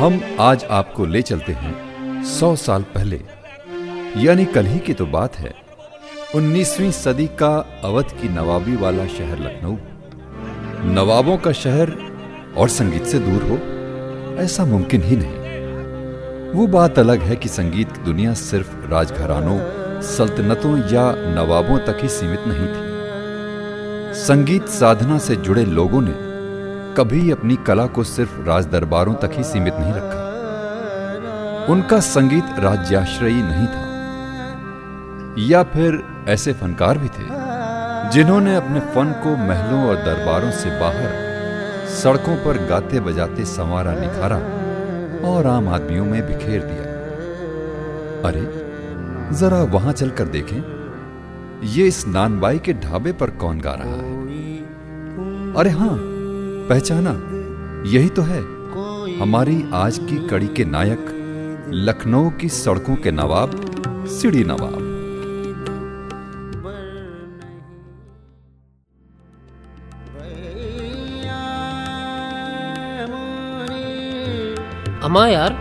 हम आज आपको ले चलते हैं सौ साल पहले। यानी कल ही की तो बात है। 19वीं सदी का अवध की नवाबी वाला शहर लखनऊ। नवाबों का शहर और संगीत से दूर हो, ऐसा मुमकिन ही नहीं। वो बात अलग है कि संगीत की दुनिया सिर्फ़ राजघरानों, सल्तनतों या नवाबों तक ही सीमित नहीं थी। संगीत साधना से जुड़े लोगों ने कभी अपनी कला को सिर्फ़ राज दरबारों तक ही सीमित नहीं रखा। उनका संगीत राज्याश्रयी नहीं था। या फिर ऐसे फनकार भी थे, जिन्होंने अपने फन को महलों और दरबारों से बाहर, सड़कों पर गाते बजाते संवारा निखारा और आम आदमियों में बिखेर दिया। अरे, जरा वहाँ चलकर देखें। ये इस नानबाई के ढाबे पर कौन गा रहा है? अरे हाँ पहचाना यही तो है। हमारी आज की कड़ी के नायक लखनऊ की सड़कों के नवाब सिड़ी नवाब। अमा यार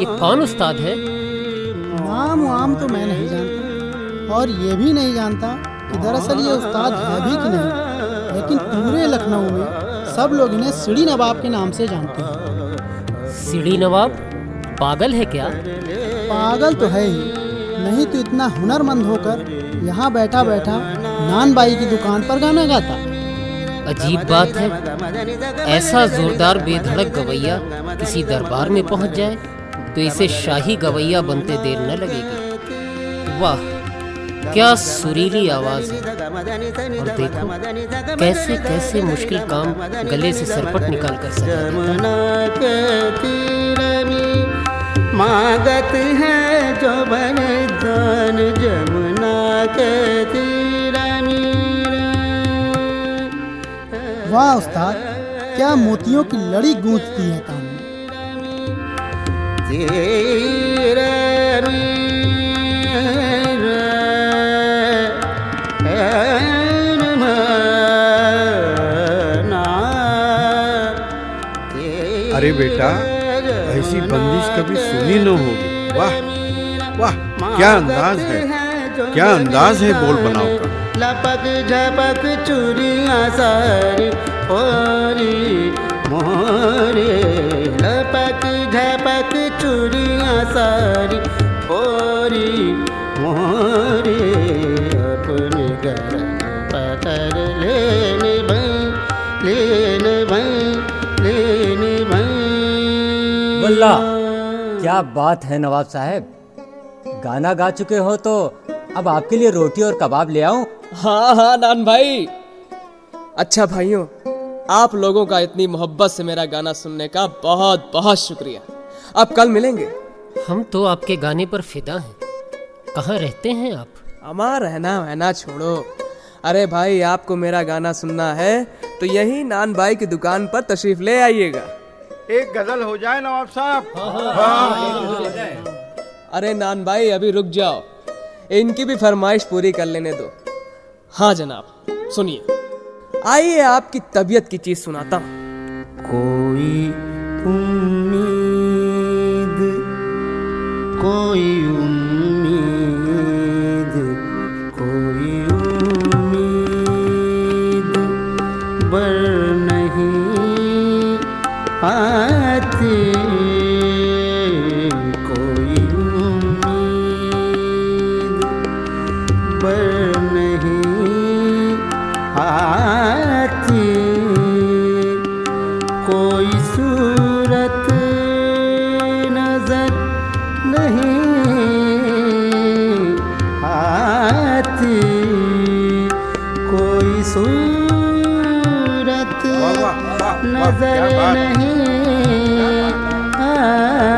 ये कौन उस्ताद है? नाम वाम तो मैं नहीं जानता। और ये भी नहीं जानता कि दरअसल ये उस्ताद है भी कि नहीं। लेकिन पूरे लखनऊ में सब लोग इन्हें सीढ़ी नवाब के नाम से जानते हैं। सीढ़ी नवाब? पागल है क्या? पागल तो है ही। नहीं तो इतना हुनरमंद होकर यहाँ बैठा बैठा नान बाई की दुकान पर गाना गाता। अजीब बात है। ऐसा जोरदार बेधड़क गवैया किसी दरबार में पहुँच जाए तो इसे शाही गवैया बनते देर न लगेगी। वाह! क्या सुरीली आवाज़ है? और देखो कैसे कैसे मुश्किल काम गले से सरपट निकाल कर मागत है जो बलिदान जमुना के तीर वाह उस्ताद क्या मोतियों की लड़ी गूंजती है तान। तीर बेटा ऐसी बंदिश कभी सुनी न होगी। वाह वाह, क्या अंदाज है, क्या अंदाज है बोल बनाओ। का लपक, झपक चूड़िया सारी ओरी, मोरे। लपक, झपक चूड़िया सारी ओरी, मोरे। अपने घर पकड़ लेने वल्ला क्या बात है नवाब साहब। गाना गा चुके हो तो अब आपके लिए रोटी और कबाब ले आऊँ? हाँ हाँ नान भाई। अच्छा भाइयों आप लोगों का इतनी मोहब्बत से मेरा गाना सुनने का बहुत बहुत शुक्रिया। आप कल मिलेंगे? हम तो आपके गाने पर फिदा हैं। कहाँ रहते हैं आप? अमा रहना वहना छोड़ो। अरे भाई आपको मेरा गाना सुनना है तो यही नान भाई की दुकान पर तशरीफ़ ले आइएगा। एक गज़ल हो जाए नवाब साहब। अरे नान भाई अभी रुक जाओ। इनकी भी फरमाइश पूरी कर लेने दो। हाँ जनाब सुनिए। आइए आपकी तबीयत की चीज़ सुनाता हूँ। कोई उम्मीद कोई उम्मीद। सूरत नज़र नहीं आती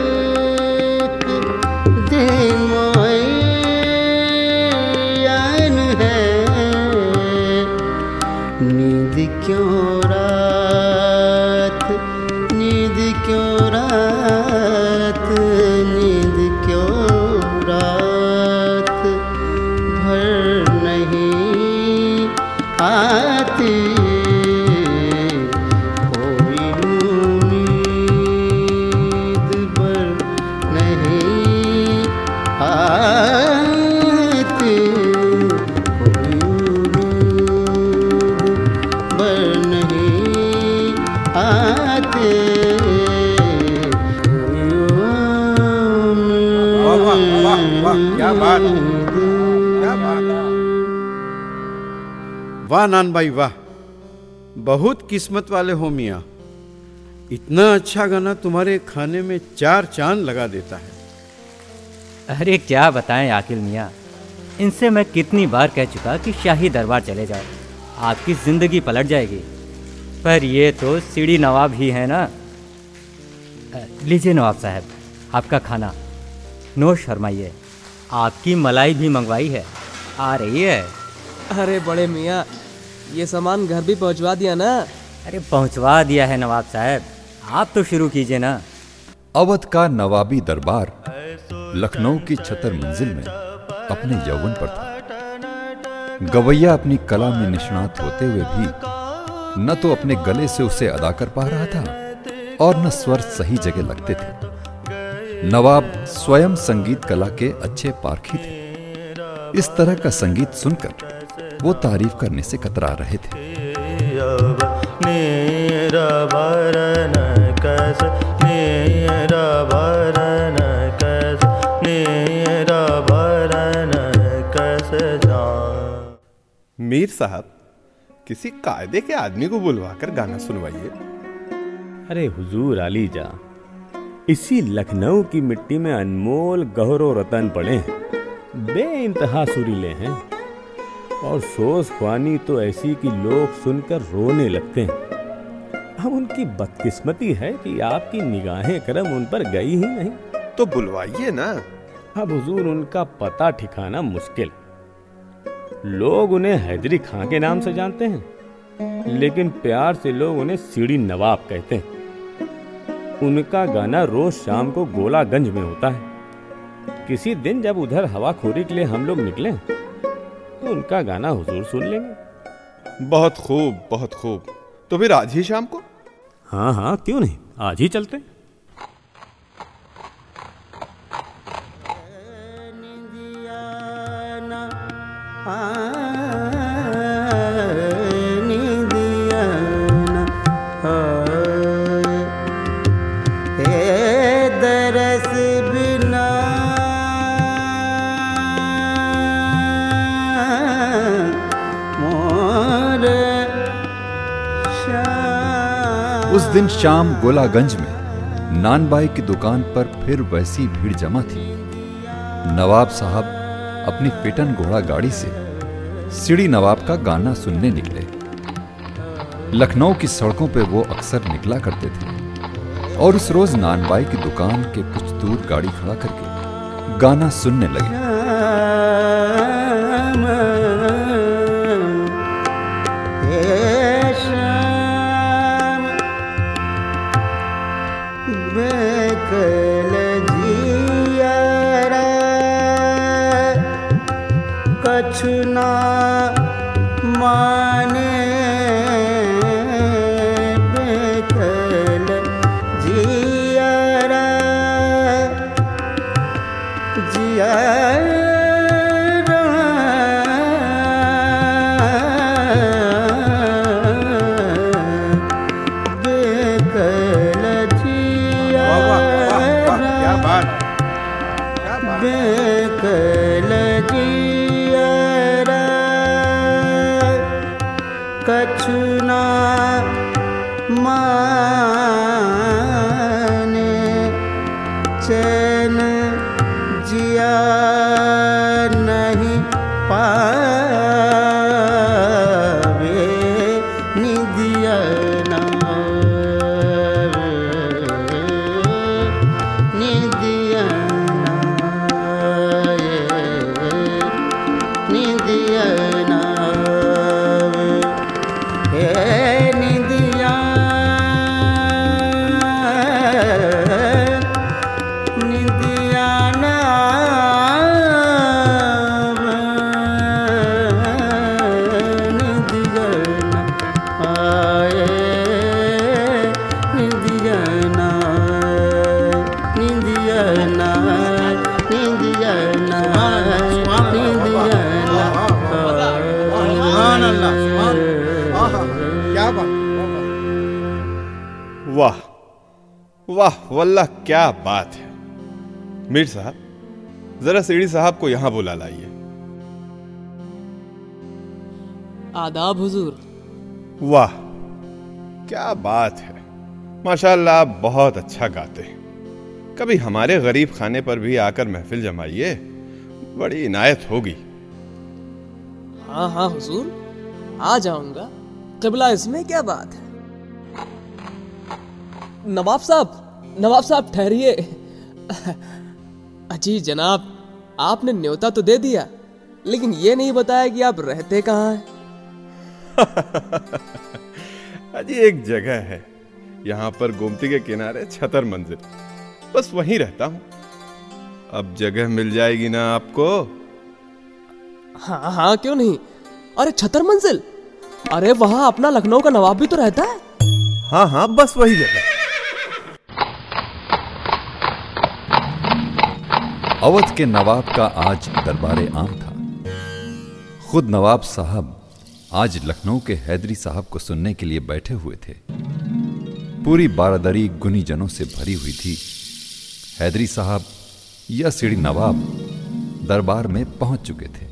आती वाह नान भाई वाह। बहुत किस्मत वाले हो मियाँ। इतना अच्छा गाना तुम्हारे खाने में चार चाँद लगा देता है। अरे क्या बताएँ आकिल मियाँ। इनसे मैं कितनी बार कह चुका कि शाही दरबार चले जाओ। आपकी ज़िंदगी पलट जाएगी। पर ये तो सीढ़ी नवाब ही है ना? लीजिए नवाब साहब आपका खाना। नोश फरमाइए आपकी मलाई भी मंगवाई है। आ रही है। अरे बड़े मियाँ ये सामान घर भी पहुंचवा दिया ना? अरे पहुंचवा दिया है नवाब साहब। आप तो शुरू कीजिए ना। अवध का नवाबी दरबार लखनऊ की छतर मंजिल में अपने यौवन पर था। गवैया अपनी कला में निष्णात होते हुए भी न तो अपने गले से उसे अदा कर पा रहा था और न स्वर सही जगह लगते थे। नवाब स्वयं संगीत कला के अच्छे पारखी थे। इस तरह का संगीत सुनकर वो तारीफ़ करने से कतरा रहे थे। मेरा साहब किसी कायदे के आदमी को बुलवाकर गाना सुनवाइए। अरे हुजूर आली जा इसी लखनऊ की मिट्टी में अनमोल गहरो रतन पड़े हैं। बे इंतहा सुरीले हैं। और सोस खुआनी तो ऐसी कि लोग सुनकर रोने लगते हैं। अब उनकी बदकिस्मती है कि आपकी निगाहें करम उन पर गई ही नहीं। तो बुलवाइए ना। अब हुजूर उनका पता ठिकाना मुश्किल। लोग उन्हें हैदरी खां के नाम से जानते हैं लेकिन प्यार से लोग उन्हें सीढ़ी नवाब कहते हैं। उनका गाना रोज शाम को गोलागंज में होता है। किसी दिन जब उधर हवा खोरी के लिए हम लोग निकले तो उनका गाना हुजूर सुन लेंगे। बहुत खूब बहुत खूब। तो फिर आज ही शाम को? हाँ हाँ क्यों नहीं? आज ही चलते हैं। उस दिन शाम गोलागंज में नानबाई की दुकान पर फिर वैसी भीड़ जमा थी। नवाब साहब अपनी पिटन घोड़ा गाड़ी से सीढ़ी नवाब का गाना सुनने निकले। लखनऊ की सड़कों पर वो अक्सर निकला करते थे और उस रोज नानबाई की दुकान के कुछ दूर गाड़ी खड़ा करके गाना सुनने लगे। मन। वाह वाह वल्लाह क्या बात है। मीर साहब जरा सीढ़ी साहब को यहाँ बुला लाइए। आदाब हुजूर। वाह क्या बात है। माशाल्लाह बहुत अच्छा गाते हैं। कभी हमारे गरीब खाने पर भी आकर महफिल जमाइए। बड़ी इनायत होगी। हाँ हाँ हुजूर। आ जाऊँगा। किबला इसमें क्या बात है? नवाब साहब नवाब साहब ठहरिए। अजी जनाब आपने न्योता तो दे दिया लेकिन ये नहीं बताया कि आप रहते कहाँ हैं? अजी एक जगह है। यहाँ पर गोमती के किनारे छतर मंजिल। बस वहीं रहता हूँ। अब जगह मिल जाएगी ना आपको? हाँ हाँ क्यों नहीं? अरे छतर मंजिल। अरे वहाँ अपना लखनऊ का नवाब भी तो रहता है। हाँ हाँ बस वही जगह। अवध के नवाब का आज दरबारे आम था। खुद नवाब साहब आज लखनऊ के हैदरी साहब को सुनने के लिए बैठे हुए थे। पूरी बारादरी गुनी जनों से भरी हुई थी। हैदरी साहब या सीढ़ी नवाब दरबार में पहुँच चुके थे।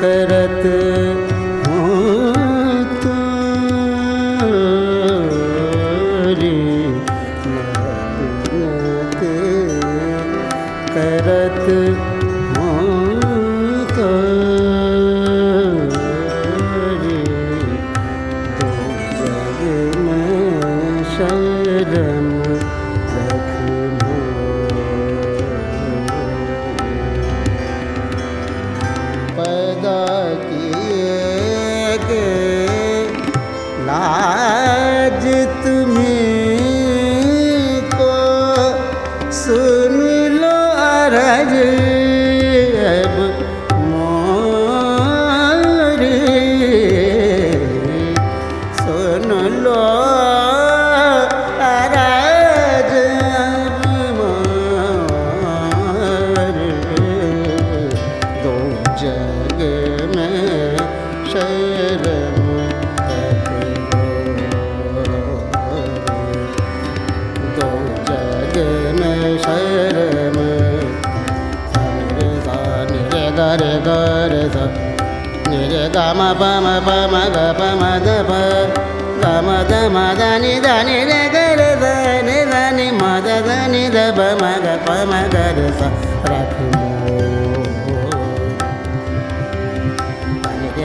करत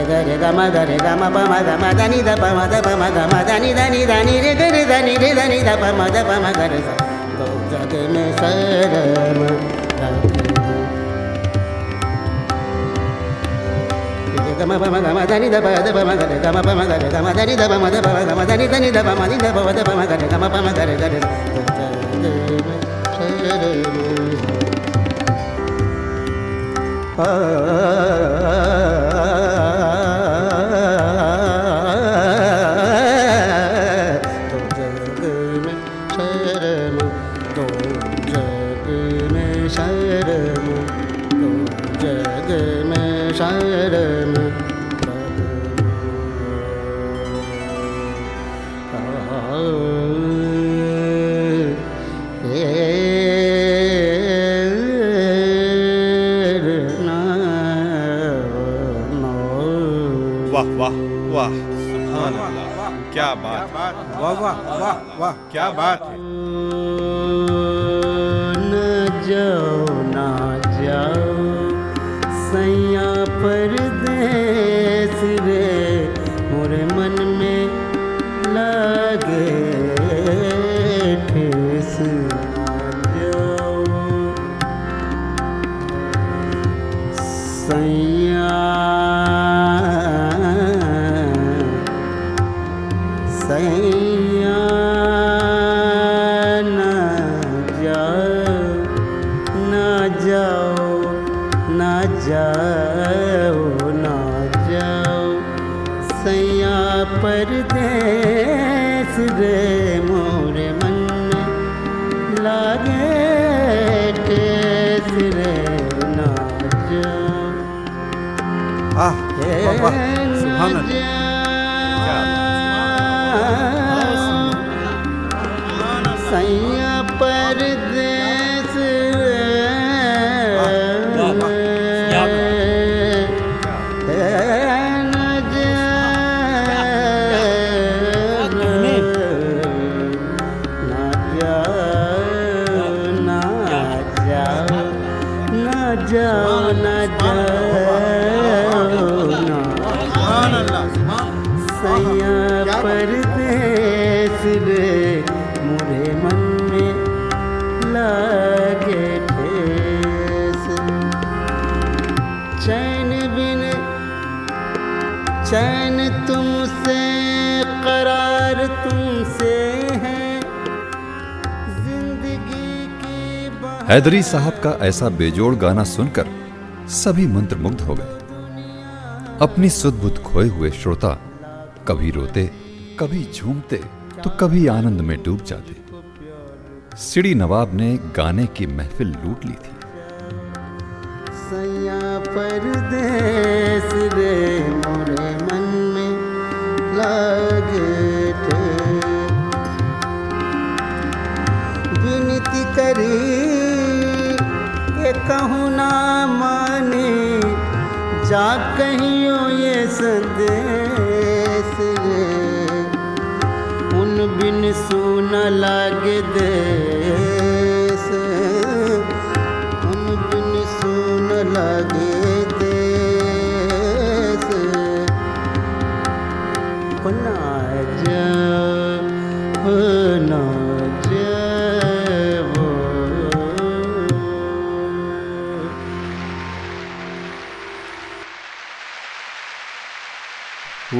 ga re ma da re ma pa ma da ma da ni da pa ma da pa ma da ma da ni da ni da ni re ga re da ni re da ni da pa ma da pa ma ga re sa do ja ge me sa ra ma da ga ma pa ma da ma da ni da pa da pa ma ga re ga ma pa ma ga re ga ma da ni da pa ma da pa ma ga ma da ni da ni da pa ma ni da pa ma da pa ma ga re ga ma pa ma ga re ga re do ja ge me sa ra ma ah. ah, ah, ah में शर्म वाह वाह वाह सुभान अल्लाह क्या बात वाह वाह वाह वाह क्या बात है सैया सैया हैदरी साहब का ऐसा बेजोड़ गाना सुनकर सभी मंत्रमुग्ध हो गए। अपनी सुध बुध खोए हुए श्रोता कभी रोते, कभी झूमते तो कभी आनंद में डूब जाते। सिड़ी नवाब ने गाने की महफिल लूट ली थी। सैया परदेस रे मोरे मन में लागे थे। विनती करी कहूँ ना माने जा कहियो ये संदेश उन बिन सुन लागे देश। उन बिन सुन लागे देश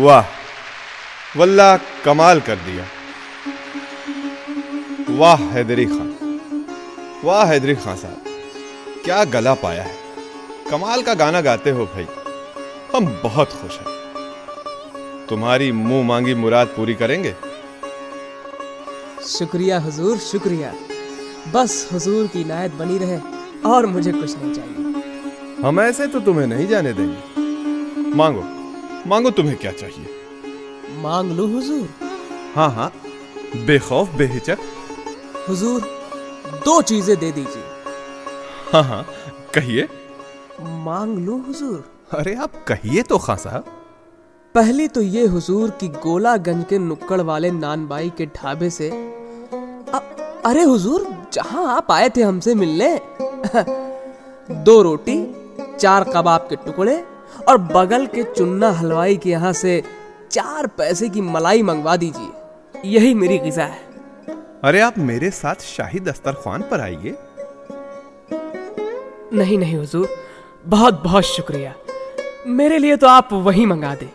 वाह वल्लाह कमाल कर दिया। वाह हैदरी खान। वाह हैदरी खान साहब क्या गला पाया है। कमाल का गाना गाते हो भाई। हम बहुत खुश हैं। तुम्हारी मुँह मांगी मुराद पूरी करेंगे? शुक्रिया हुजूर शुक्रिया। बस हुजूर की नायत बनी रहे और मुझे कुछ नहीं चाहिए। हम ऐसे तो तुम्हें नहीं जाने देंगे। मांगो। मांगो तुम्हें क्या चाहिए? मांग लूँ हुजूर? हाँ हाँ। बेखौफ बेहिचक। हुजूर दो चीज़ें दे दीजिए। हाँ हाँ। कहिए। मांग लूँ हुजूर? अरे आप कहिए तो खां साहब। पहली तो ये हुजूर की गोलागंज के नुक्कड़ वाले नानबाई के ढाबे से अ, अरे हुजूर जहाँ आप आए थे हमसे मिलने दो रोटी चार कबाब के टुकड़े और बगल के चुन्ना हलवाई के यहाँ से चार पैसे की मलाई मंगवा दीजिए। यही मेरी गिजा है। अरे आप मेरे साथ शाही दस्तरखान पर आइए। नहीं नहीं हुजूर। बहुत बहुत शुक्रिया। मेरे लिए तो आप वही मंगा दे।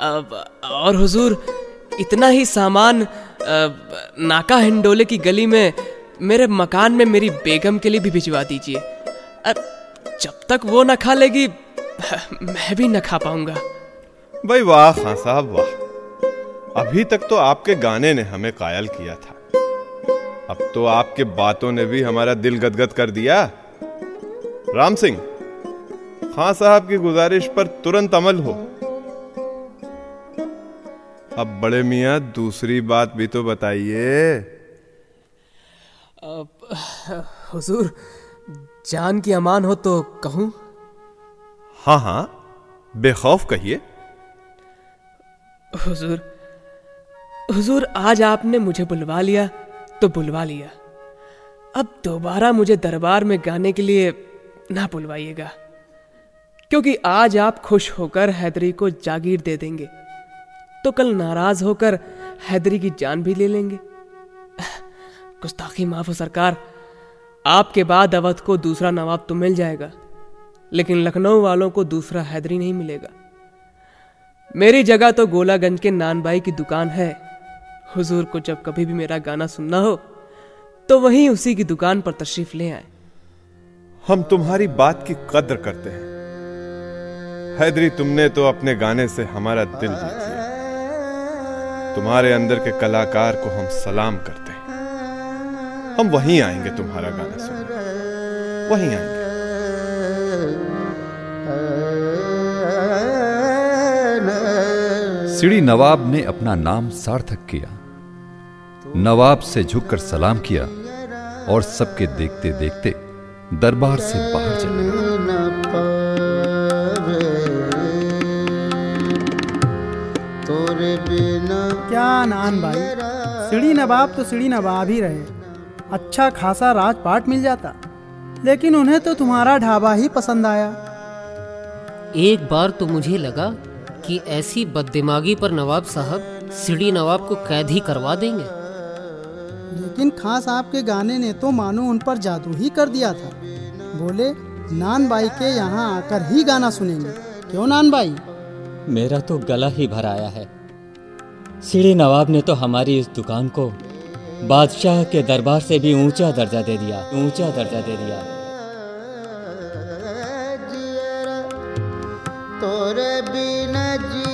अब और हुजूर इतना ही सामान नाका हिंडोले की गली में मेरे मकान में मेरी बेगम के लिए भी भिजवा दीजिए। जब तक वो न खा लेगी मैं भी न खा पाऊँगा। भाई वाह खां साहब वाह। अभी तक तो आपके गाने ने हमें कायल किया था। अब तो आपके बातों ने भी हमारा दिल गदगद कर दिया। राम सिंह खां साहब की गुजारिश पर तुरंत अमल हो। अब बड़े मियाँ दूसरी बात भी तो बताइए। हुजूर जान की अमान हो तो कहूँ। हाँ हाँ बेखौफ कहिए। हुजूर हुजूर आज आपने मुझे बुलवा लिया तो बुलवा लिया। अब दोबारा मुझे दरबार में गाने के लिए ना बुलवाइएगा क्योंकि आज आप खुश होकर हैदरी को जागीर दे देंगे तो कल नाराज़ होकर हैदरी की जान भी ले लेंगे। गुस्ताखी माफ़ हो सरकार आपके बाद अवध को दूसरा नवाब तो मिल जाएगा, लेकिन लखनऊ वालों को दूसरा हैदरी नहीं मिलेगा। मेरी जगह तो गोलागंज के नानबाई की दुकान है। हुजूर को जब कभी भी मेरा गाना सुनना हो तो वहीं उसी की दुकान पर तशरीफ़ ले आए। हम तुम्हारी बात की कद्र करते हैं। हैदरी, तुमने तो अपने गाने से हमारा दिल जीत लिया। तुम्हारे अंदर के कलाकार को हम सलाम करते हैं। हम वहीं आएँगे तुम्हारा गाना सुनने। वहीं आएँगे। सीढ़ी नवाब ने अपना नाम सार्थक किया। नवाब से झुककर सलाम किया और सबके देखते देखते दरबार से बाहर चले गए। क्या नान भाई? सीढ़ी नवाब तो सीढ़ी नवाब ही रहे। अच्छा खासा राजपाट मिल जाता। लेकिन उन्हें तो तुम्हारा ढाबा ही पसंद आया। एक बार तो मुझे लगा कि ऐसी बददिमागी पर नवाब साहब सीढ़ी नवाब को कैद ही करवा देंगे। लेकिन खां साहब के गाने ने तो मानो उन पर जादू ही कर दिया था। बोले नान बाई के यहाँ आकर ही गाना सुनेंगे। क्यों नान बाई? मेरा तो गला ही भर आया है। सीढ़ी नवाब ने तो हमारी इस दुकान को बादशाह के दरबार से भी ऊँचा दर्जा दे दिया, ऊँचा दर्जा दे दिया। तोरे बिना जियरा